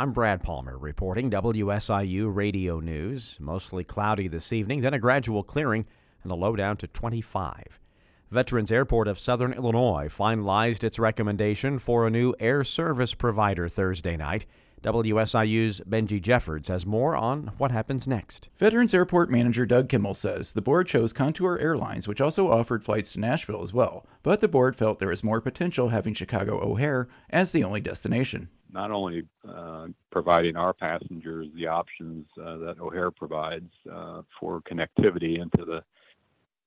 I'm Brad Palmer reporting WSIU Radio News. Mostly cloudy this evening, then a gradual clearing and a low down to 25. Veterans Airport of Southern Illinois finalized its recommendation for a new air service provider Thursday night. WSIU's Benji Jeffords has more on what happens next. Veterans Airport Manager Doug Kimmel says the board chose Contour Airlines, which also offered flights to Nashville as well, but the board felt there was more potential having Chicago O'Hare as the only destination. Not only uh, providing our passengers the options uh, that O'Hare provides uh, for connectivity into the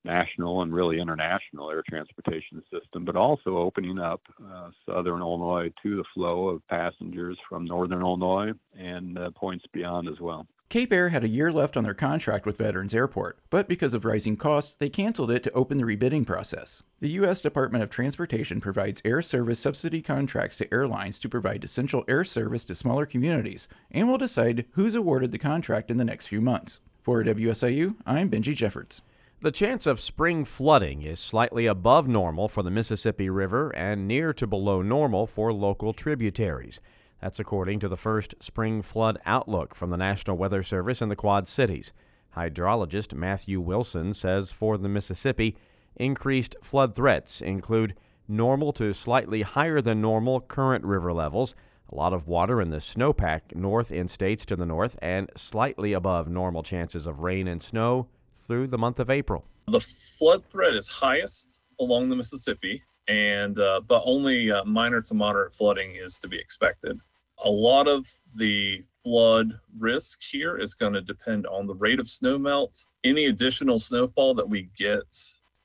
national and really international air transportation system, but also opening up uh, southern Illinois to the flow of passengers from northern Illinois and uh, points beyond as well. Cape Air had a year left on their contract with Veterans Airport, but because of rising costs, they canceled it to open the rebidding process. The U.S. Department of Transportation provides air service subsidy contracts to airlines to provide essential air service to smaller communities and will decide who's awarded the contract in the next few months. For WSIU, I'm Benji Jeffords. The chance of spring flooding is slightly above normal for the Mississippi River and near to below normal for local tributaries. That's according to the first spring flood outlook from the National Weather Service in the Quad Cities. Hydrologist Matthew Wilson says for the Mississippi, increased flood threats include normal to slightly higher than normal current river levels, a lot of water in the snowpack north in states to the north, and slightly above normal chances of rain and snow through the month of April. The flood threat is highest along the Mississippi, and uh, but only uh, minor to moderate flooding is to be expected. A lot of the flood risk here is going to depend on the rate of snow melt, any additional snowfall that we get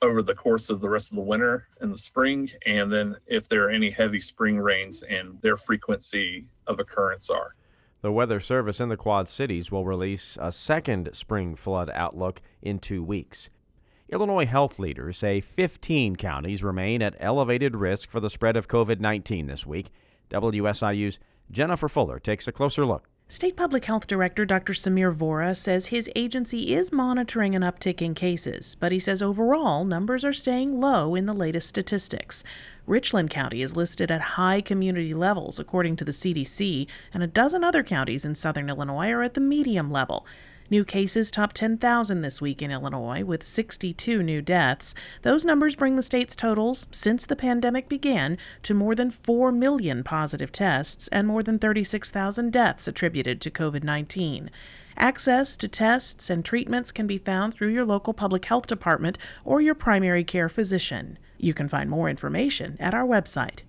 over the course of the rest of the winter and the spring, and then if there are any heavy spring rains and their frequency of occurrence are. The Weather Service in the Quad Cities will release a second spring flood outlook in two weeks. Illinois health leaders say 15 counties remain at elevated risk for the spread of COVID 19 this week. WSIU's Jennifer Fuller takes a closer look. State Public Health Director Dr. Sameer Vohra says his agency is monitoring an uptick in cases, but he says overall numbers are staying low in the latest statistics. Richland County is listed at high community levels, according to the CDC, and a dozen other counties in southern Illinois are at the medium level. New cases top 10,000 this week in Illinois, with 62 new deaths. Those numbers bring the state's totals since the pandemic began to more than 4 million positive tests and more than 36,000 deaths attributed to COVID 19. Access to tests and treatments can be found through your local public health department or your primary care physician. You can find more information at our website.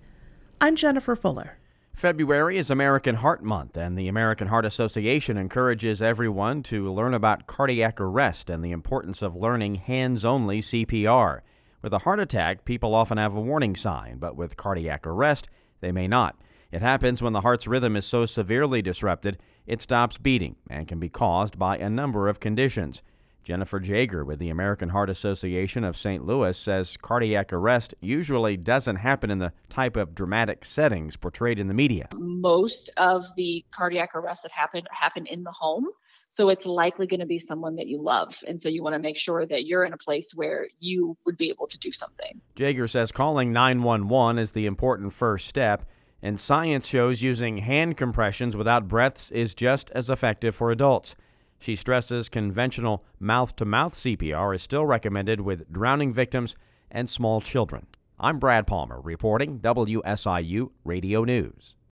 I'm Jennifer Fuller. February is American Heart Month, and the American Heart Association encourages everyone to learn about cardiac arrest and the importance of learning hands only CPR. With a heart attack, people often have a warning sign, but with cardiac arrest, they may not. It happens when the heart's rhythm is so severely disrupted it stops beating and can be caused by a number of conditions. Jennifer Jager with the American Heart Association of St. Louis says cardiac arrest usually doesn't happen in the type of dramatic settings portrayed in the media. Most of the cardiac arrests that happen happen in the home. So it's likely going to be someone that you love. And so you want to make sure that you're in a place where you would be able to do something. Jager says calling 911 is the important first step, and science shows using hand compressions without breaths is just as effective for adults. She stresses conventional mouth to mouth CPR is still recommended with drowning victims and small children. I'm Brad Palmer reporting WSIU Radio News.